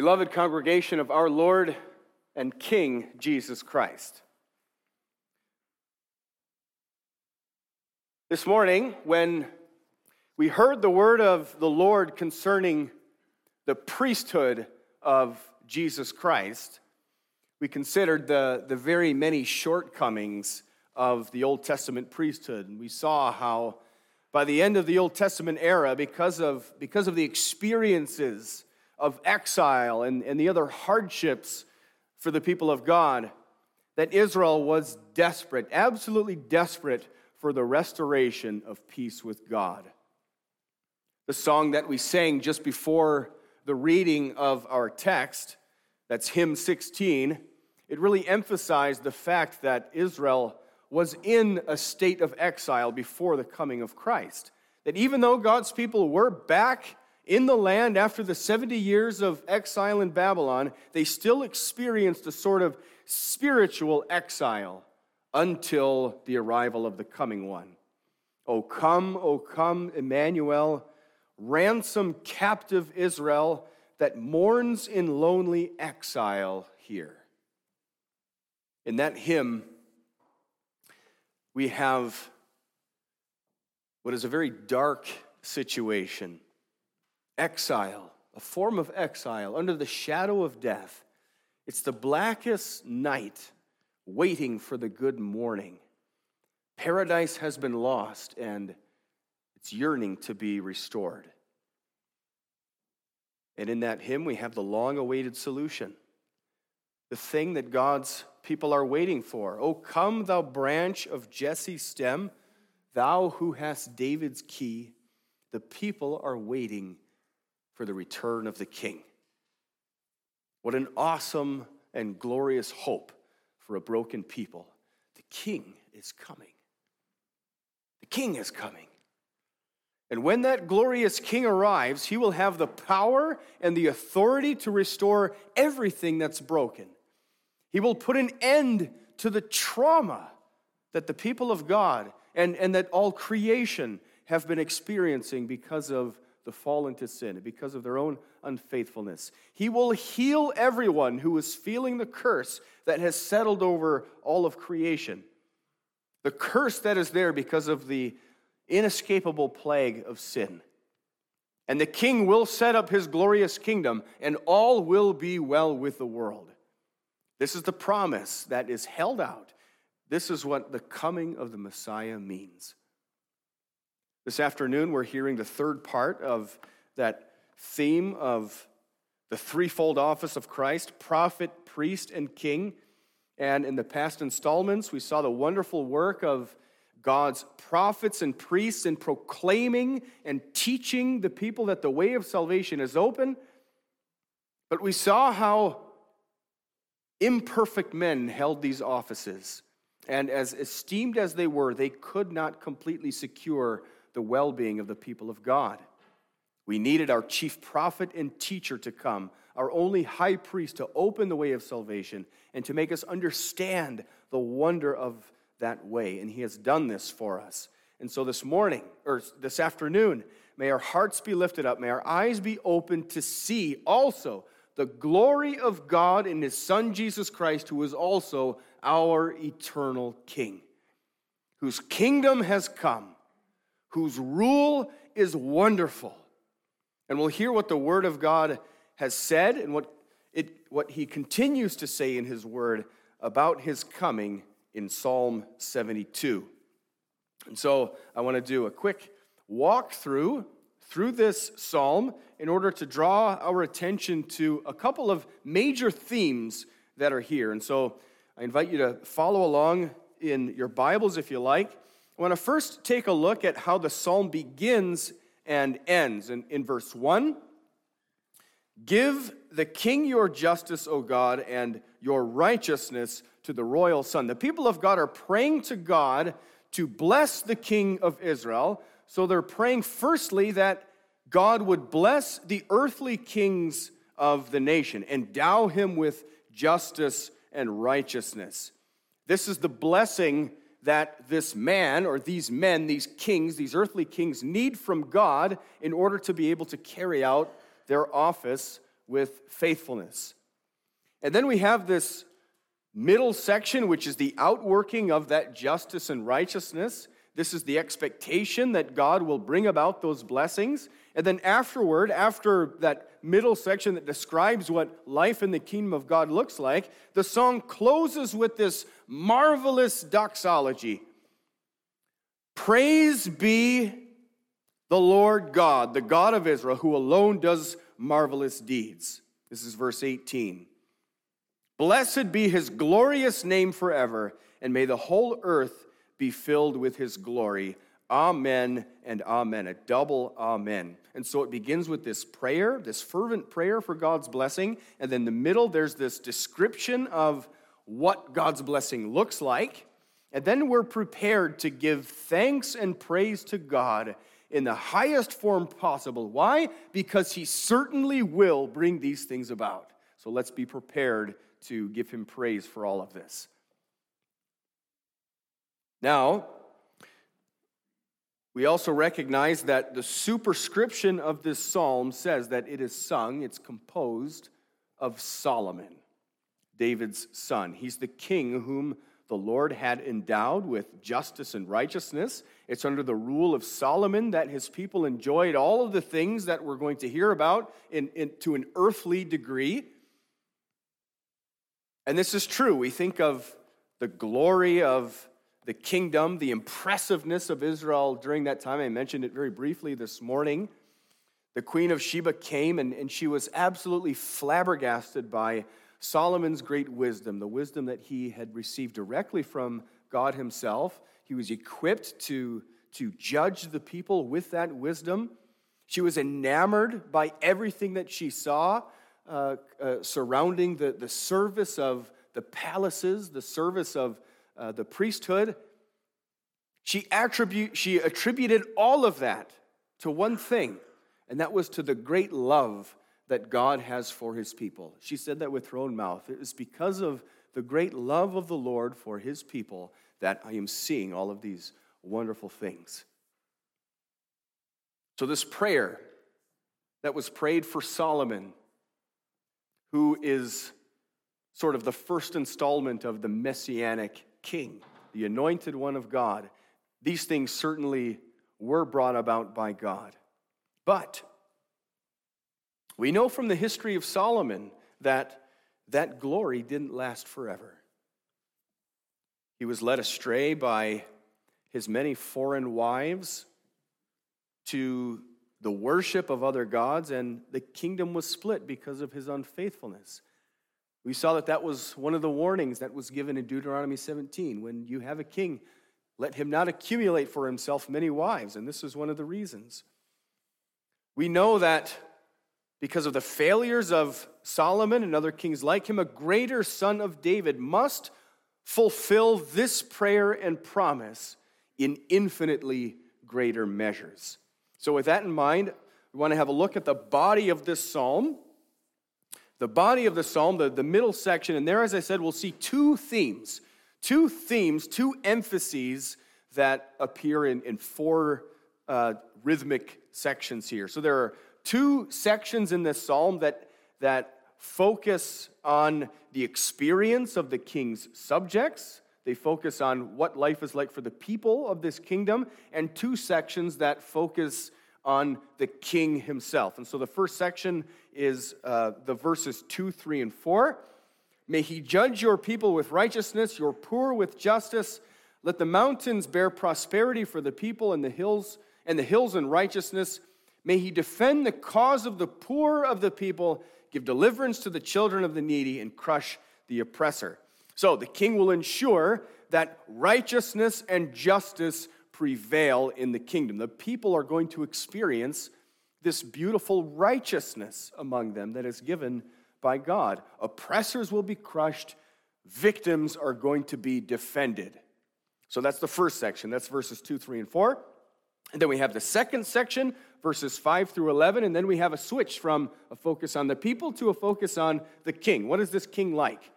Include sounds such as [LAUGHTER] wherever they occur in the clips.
Beloved congregation of our Lord and King Jesus Christ. This morning, when we heard the word of the Lord concerning the priesthood of Jesus Christ, we considered the, the very many shortcomings of the Old Testament priesthood. And we saw how by the end of the Old Testament era, because of, because of the experiences of exile and, and the other hardships for the people of God, that Israel was desperate, absolutely desperate for the restoration of peace with God. The song that we sang just before the reading of our text, that's hymn 16, it really emphasized the fact that Israel was in a state of exile before the coming of Christ. That even though God's people were back in the land after the 70 years of exile in Babylon, they still experienced a sort of spiritual exile until the arrival of the coming one. O come, O come, Emmanuel, ransom captive Israel that mourns in lonely exile here. In that hymn, we have what is a very dark situation exile, a form of exile under the shadow of death. It's the blackest night waiting for the good morning. Paradise has been lost and it's yearning to be restored. And in that hymn, we have the long awaited solution the thing that God's people are waiting for. Oh, come, thou branch of Jesse's stem, thou who hast David's key. The people are waiting for the return of the king. What an awesome and glorious hope for a broken people. The king is coming. The king is coming. And when that glorious king arrives, he will have the power and the authority to restore everything that's broken. He will put an end to the trauma that the people of God and, and that all creation have been experiencing because of the fall into sin, because of their own unfaithfulness. He will heal everyone who is feeling the curse that has settled over all of creation. The curse that is there because of the inescapable plague of sin. And the king will set up his glorious kingdom, and all will be well with the world. This is the promise that is held out. This is what the coming of the Messiah means. This afternoon, we're hearing the third part of that theme of the threefold office of Christ prophet, priest, and king. And in the past installments, we saw the wonderful work of God's prophets and priests in proclaiming and teaching the people that the way of salvation is open. But we saw how imperfect men held these offices. And as esteemed as they were, they could not completely secure the well being of the people of God. We needed our chief prophet and teacher to come, our only high priest to open the way of salvation and to make us understand the wonder of that way. And he has done this for us. And so this morning, or this afternoon, may our hearts be lifted up, may our eyes be open to see also the glory of God in his Son Jesus Christ, who is also our eternal King, whose kingdom has come whose rule is wonderful. And we'll hear what the Word of God has said and what, it, what He continues to say in His Word about His coming in Psalm 72. And so I want to do a quick walk through through this psalm in order to draw our attention to a couple of major themes that are here. And so I invite you to follow along in your Bibles if you like. I want to first take a look at how the psalm begins and ends. In, in verse 1, give the king your justice, O God, and your righteousness to the royal son. The people of God are praying to God to bless the king of Israel. So they're praying, firstly, that God would bless the earthly kings of the nation, endow him with justice and righteousness. This is the blessing that this man or these men, these kings, these earthly kings, need from God in order to be able to carry out their office with faithfulness. And then we have this middle section, which is the outworking of that justice and righteousness. This is the expectation that God will bring about those blessings. And then afterward, after that middle section that describes what life in the kingdom of God looks like, the song closes with this marvelous doxology Praise be the Lord God, the God of Israel, who alone does marvelous deeds. This is verse 18. Blessed be his glorious name forever, and may the whole earth be filled with his glory. Amen and amen. A double amen. And so it begins with this prayer, this fervent prayer for God's blessing. And then the middle, there's this description of what God's blessing looks like. And then we're prepared to give thanks and praise to God in the highest form possible. Why? Because He certainly will bring these things about. So let's be prepared to give him praise for all of this. Now, we also recognize that the superscription of this psalm says that it is sung, it's composed of Solomon, David's son. He's the king whom the Lord had endowed with justice and righteousness. It's under the rule of Solomon that his people enjoyed all of the things that we're going to hear about in, in, to an earthly degree. And this is true. We think of the glory of the kingdom, the impressiveness of Israel during that time. I mentioned it very briefly this morning. The Queen of Sheba came and, and she was absolutely flabbergasted by Solomon's great wisdom, the wisdom that he had received directly from God Himself. He was equipped to, to judge the people with that wisdom. She was enamored by everything that she saw uh, uh, surrounding the, the service of the palaces, the service of uh, the priesthood. She, attribute, she attributed all of that to one thing, and that was to the great love that God has for his people. She said that with her own mouth. It is because of the great love of the Lord for his people that I am seeing all of these wonderful things. So, this prayer that was prayed for Solomon who is sort of the first installment of the messianic king, the anointed one of God. These things certainly were brought about by God. But we know from the history of Solomon that that glory didn't last forever. He was led astray by his many foreign wives to the worship of other gods, and the kingdom was split because of his unfaithfulness. We saw that that was one of the warnings that was given in Deuteronomy 17. When you have a king, let him not accumulate for himself many wives, and this is one of the reasons. We know that because of the failures of Solomon and other kings like him, a greater son of David must fulfill this prayer and promise in infinitely greater measures. So, with that in mind, we want to have a look at the body of this psalm. The body of the psalm, the, the middle section, and there, as I said, we'll see two themes, two themes, two emphases that appear in, in four uh, rhythmic sections here. So, there are two sections in this psalm that, that focus on the experience of the king's subjects. They focus on what life is like for the people of this kingdom, and two sections that focus on the king himself. And so the first section is uh, the verses 2, 3, and 4. May he judge your people with righteousness, your poor with justice. Let the mountains bear prosperity for the people and the hills and the hills in righteousness. May he defend the cause of the poor of the people, give deliverance to the children of the needy, and crush the oppressor. So the king will ensure that righteousness and justice prevail in the kingdom. The people are going to experience this beautiful righteousness among them that is given by God. Oppressors will be crushed, victims are going to be defended. So that's the first section. That's verses 2, 3, and 4. And then we have the second section, verses 5 through 11. And then we have a switch from a focus on the people to a focus on the king. What is this king like?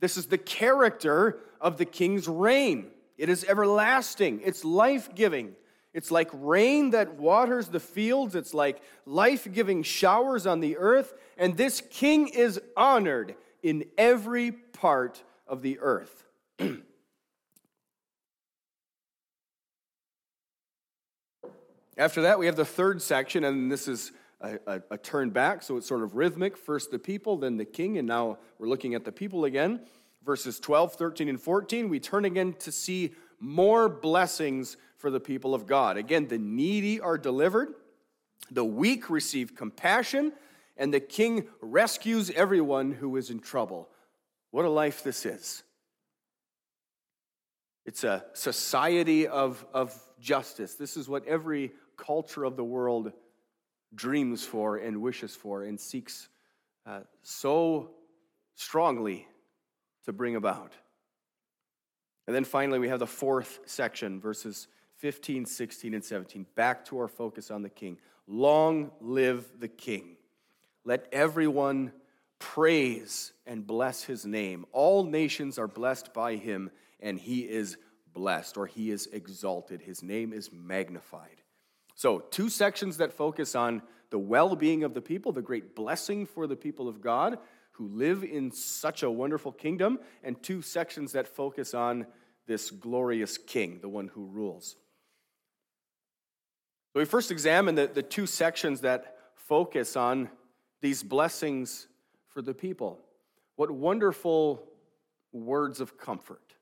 This is the character of the king's reign. It is everlasting, it's life giving, It's like rain that waters the fields. It's like life giving showers on the earth. And this king is honored in every part of the earth. [CLEARS THROAT] After that, we have the third section, and this is a, a, a, turn back, so it's sort of rhythmic. First the people, then the king, and now we're looking at the people again. Verses 12, 13, and 14, we turn again to see more blessings for the people of God. Again, the needy are delivered, the weak receive compassion, and the king rescues everyone who is in trouble. What a life this is! It's a society of, of justice. This is what every culture of the world dreams for and wishes for and seeks uh, so strongly to bring about. And then finally, we have the fourth section, verses 15, 16, and 17. Back to our focus on the king. Long live the king. Let everyone praise and bless his name. All nations are blessed by him, and he is blessed, or he is exalted. His name is magnified. So, two sections that focus on the well being of the people, the great blessing for the people of God who live in such a wonderful kingdom, and two sections that focus on this glorious king, the one who rules. So we first examine the, the two sections that focus on these blessings for the people. What wonderful words of comfort.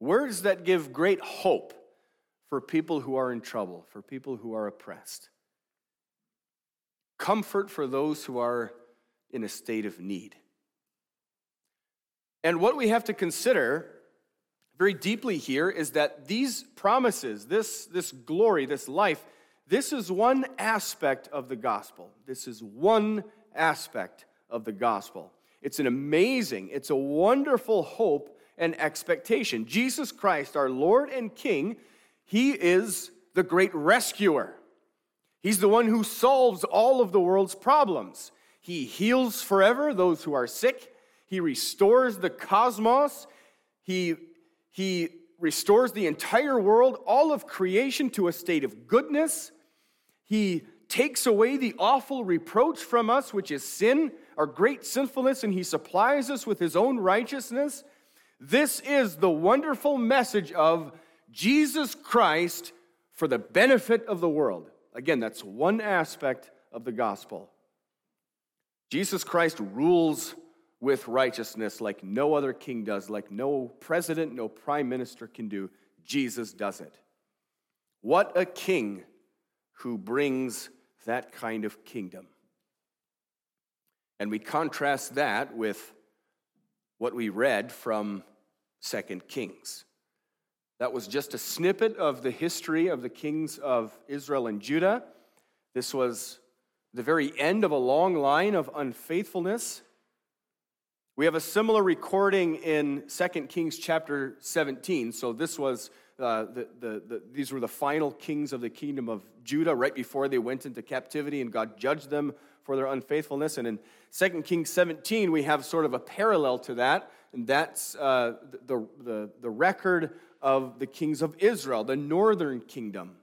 Words that give great hope for people who are in trouble, for people who are oppressed. Comfort for those who are in a state of need. And what we have to consider very deeply here is that these promises, this, this glory, this life, this is one aspect of the gospel. This is one aspect of the gospel. It's an amazing, it's a wonderful hope and expectation. Jesus Christ, our Lord and King, He is the great rescuer. He's the one who solves all of the world's problems. He heals forever those who are sick. He restores the cosmos. He, he restores the entire world, all of creation, to a state of goodness. He takes away the awful reproach from us, which is sin, our great sinfulness, and He supplies us with His own righteousness. This is the wonderful message of Jesus Christ for the benefit of the world. Again, that's one aspect of the gospel. Jesus Christ rules with righteousness like no other king does, like no president, no prime minister can do. Jesus does it. What a king who brings that kind of kingdom. And we contrast that with what we read from Second Kings. That was just a snippet of the history of the kings of Israel and Judah. This was the very end of a long line of unfaithfulness. We have a similar recording in 2 Kings chapter 17. So this was uh, the, the, the, these were the final kings of the kingdom of Judah right before they went into captivity and God judged them for their unfaithfulness. And in 2 Kings 17, we have sort of a parallel to that, and that's uh, the, the, the record of the kings of Israel, the northern kingdom,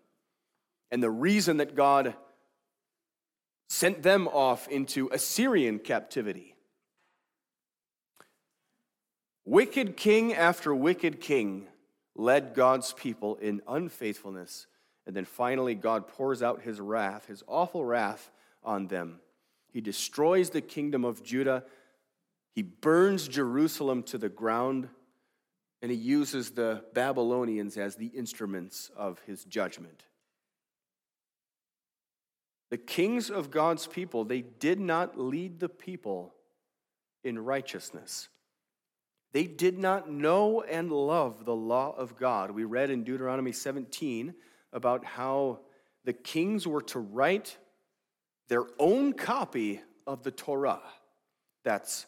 and the reason that God sent them off into Assyrian captivity. Wicked king after wicked king led God's people in unfaithfulness, and then finally God pours out his wrath, his awful wrath on them. He destroys the kingdom of Judah. He burns Jerusalem to the ground and he uses the Babylonians as the instruments of his judgment. The kings of God's people, they did not lead the people in righteousness. They did not know and love the law of God. We read in Deuteronomy 17 about how the kings were to write their own copy of the Torah. That's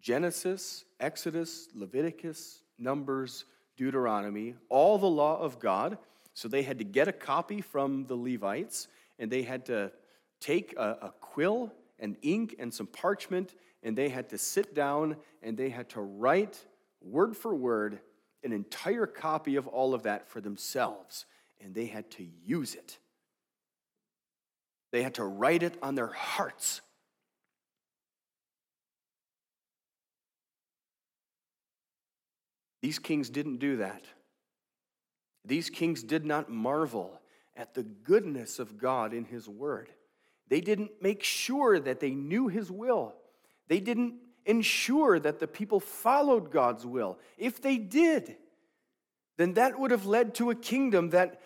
Genesis, Exodus, Leviticus, Numbers, Deuteronomy, all the law of God. So they had to get a copy from the Levites, and they had to take a, a quill and ink and some parchment, and they had to sit down and they had to write word for word an entire copy of all of that for themselves. and they had to use it. They had to write it on their hearts. These kings didn't do that. These kings did not marvel at the goodness of God in His Word. They didn't make sure that they knew His will. They didn't ensure that the people followed God's will. If they did, then that would have led to a kingdom that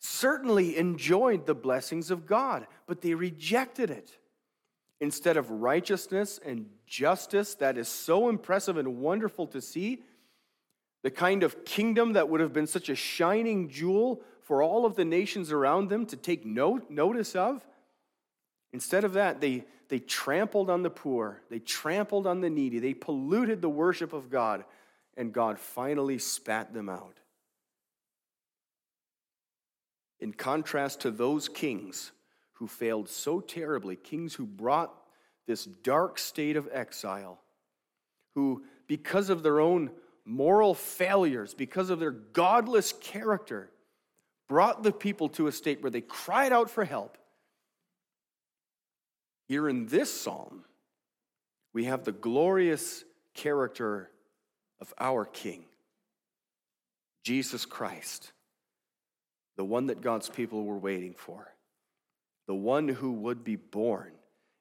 certainly enjoyed the blessings of God, but they rejected it. Instead of righteousness and justice that is so impressive and wonderful to see, the kind of kingdom that would have been such a shining jewel for all of the nations around them to take note, notice of. Instead of that, they, they trampled on the poor, they trampled on the needy, they polluted the worship of God, and God finally spat them out. In contrast to those kings who failed so terribly, kings who brought this dark state of exile, who, because of their own moral failures, because of their godless character, brought the people to a state where they cried out for help. Here in this psalm, we have the glorious character of our King, Jesus Christ, the one that God's people were waiting for, the one who would be born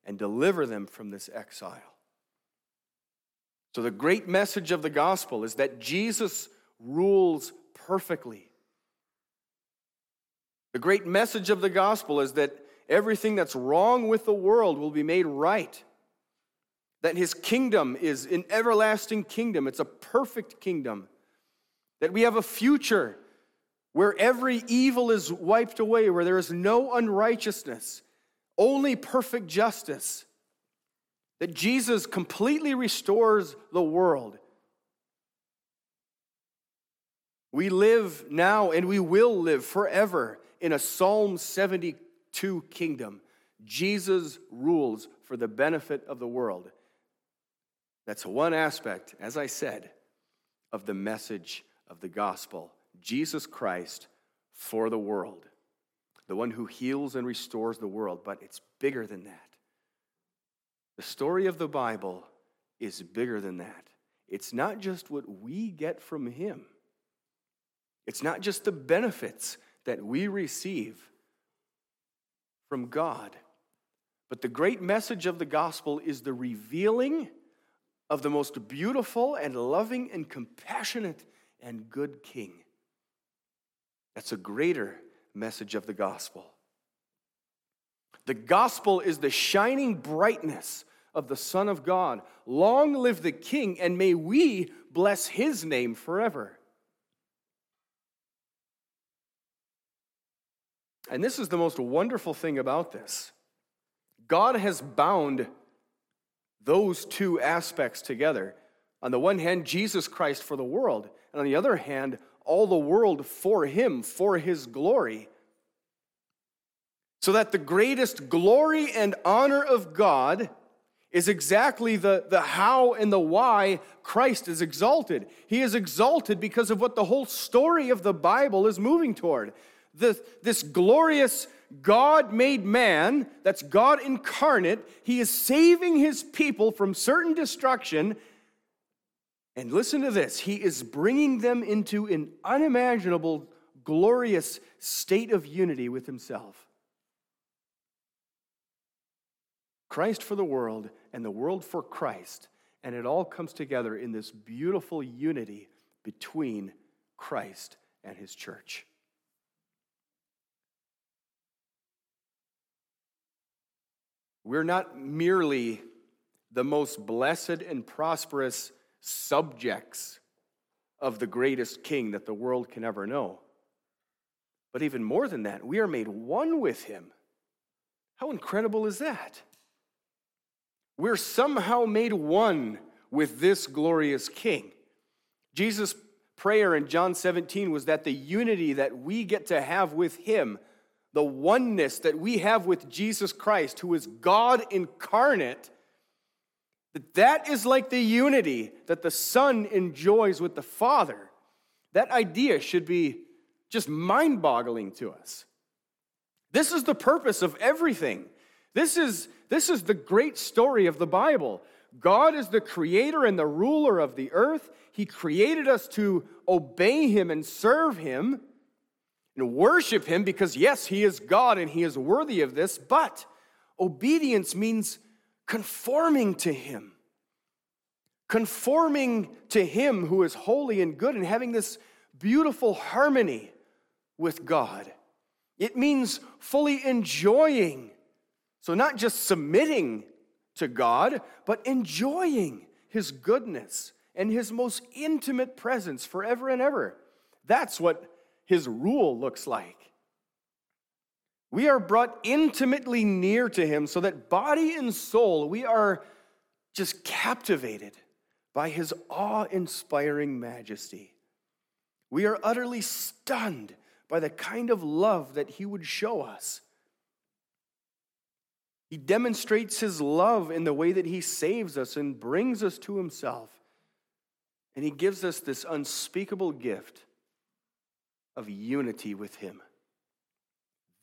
and deliver them from this exile. So, the great message of the gospel is that Jesus rules perfectly. The great message of the gospel is that everything that's wrong with the world will be made right. That his kingdom is an everlasting kingdom, it's a perfect kingdom. That we have a future where every evil is wiped away, where there is no unrighteousness, only perfect justice that Jesus completely restores the world. We live now and we will live forever in a Psalm 72 kingdom. Jesus rules for the benefit of the world. That's one aspect, as I said, of the message of the gospel Jesus Christ for the world, the one who heals and restores the world, but it's bigger than that. The story of the Bible is bigger than that. It's not just what we get from Him, it's not just the benefits that we receive from God. But the great message of the gospel is the revealing of the most beautiful and loving and compassionate and good King. That's a greater message of the gospel. The gospel is the shining brightness of the Son of God. Long live the King, and may we bless his name forever. And this is the most wonderful thing about this God has bound those two aspects together. On the one hand, Jesus Christ for the world, and on the other hand, all the world for him, for his glory. So that the greatest glory and honor of God is exactly the, the how and the why Christ is exalted. He is exalted because of what the whole story of the Bible is moving toward. The, this glorious God made man, that's God incarnate, he is saving his people from certain destruction. And listen to this he is bringing them into an unimaginable, glorious state of unity with himself. Christ for the world and the world for Christ. And it all comes together in this beautiful unity between Christ and his church. We're not merely the most blessed and prosperous subjects of the greatest king that the world can ever know. But even more than that, we are made one with him. How incredible is that? We're somehow made one with this glorious King. Jesus' prayer in John 17 was that the unity that we get to have with Him, the oneness that we have with Jesus Christ, who is God incarnate, that that is like the unity that the Son enjoys with the Father. That idea should be just mind boggling to us. This is the purpose of everything. This is, this is the great story of the Bible. God is the creator and the ruler of the earth. He created us to obey Him and serve Him and worship Him because, yes, He is God and He is worthy of this, but obedience means conforming to Him. Conforming to Him who is holy and good and having this beautiful harmony with God. It means fully enjoying. So, not just submitting to God, but enjoying His goodness and His most intimate presence forever and ever. That's what His rule looks like. We are brought intimately near to Him so that body and soul, we are just captivated by His awe inspiring majesty. We are utterly stunned by the kind of love that He would show us. He demonstrates His love in the way that He saves us and brings us to Himself. And He gives us this unspeakable gift of unity with Him.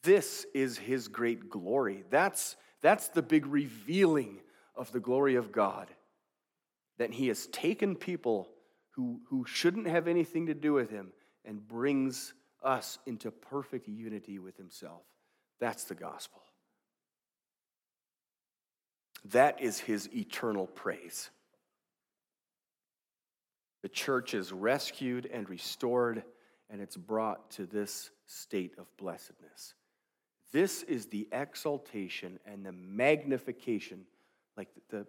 This is His great glory. That's, that's the big revealing of the glory of God. That He has taken people who, who shouldn't have anything to do with Him and brings us into perfect unity with Himself. That's the gospel. That is His eternal praise. The church is rescued and restored, and it's brought to this state of blessedness. This is the exaltation and the magnification, like the,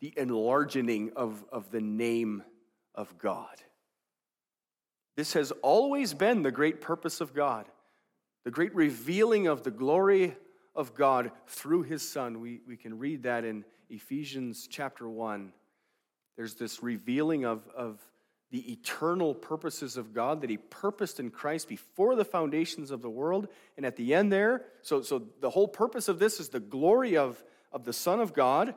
the enlarging of, of the name of God. This has always been the great purpose of God, the great revealing of the glory of God through his Son. We, we can read that in Ephesians chapter 1. There's this revealing of, of the eternal purposes of God that he purposed in Christ before the foundations of the world. And at the end, there, so, so the whole purpose of this is the glory of, of the Son of God.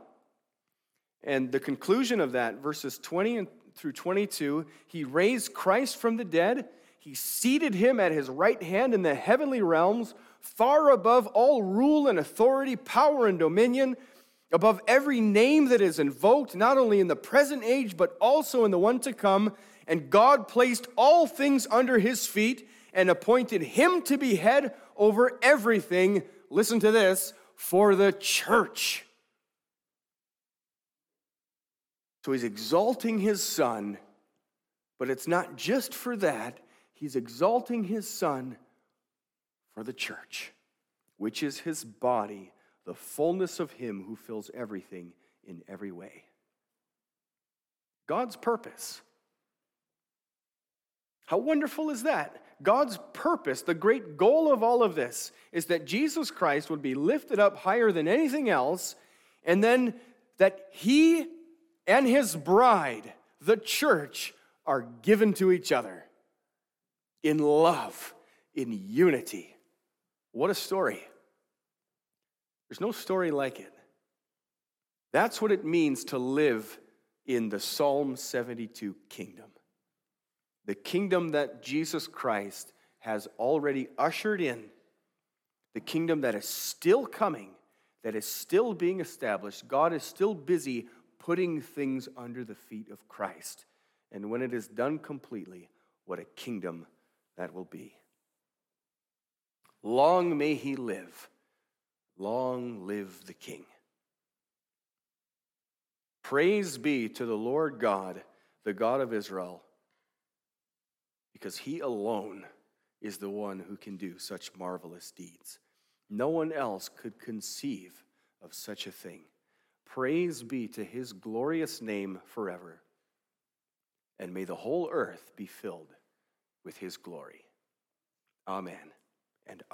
And the conclusion of that, verses 20 through 22, he raised Christ from the dead. He seated him at his right hand in the heavenly realms, far above all rule and authority, power and dominion, above every name that is invoked, not only in the present age, but also in the one to come. And God placed all things under his feet and appointed him to be head over everything. Listen to this for the church So he's exalting his son, but it's not just for that. He's exalting his son for the church, which is his body, the fullness of him who fills everything in every way. God's purpose. How wonderful is that? God's purpose, the great goal of all of this, is that Jesus Christ would be lifted up higher than anything else, and then that he and his bride, the church, are given to each other in love, in unity. What a story! There's no story like it. That's what it means to live in the Psalm 72 kingdom. The kingdom that Jesus Christ has already ushered in, the kingdom that is still coming, that is still being established. God is still busy putting things under the feet of Christ. And when it is done completely, what a kingdom that will be. Long may he live. Long live the King. Praise be to the Lord God, the God of Israel, because he alone is the one who can do such marvelous deeds. No one else could conceive of such a thing. Praise be to his glorious name forever. And may the whole earth be filled with his glory. Amen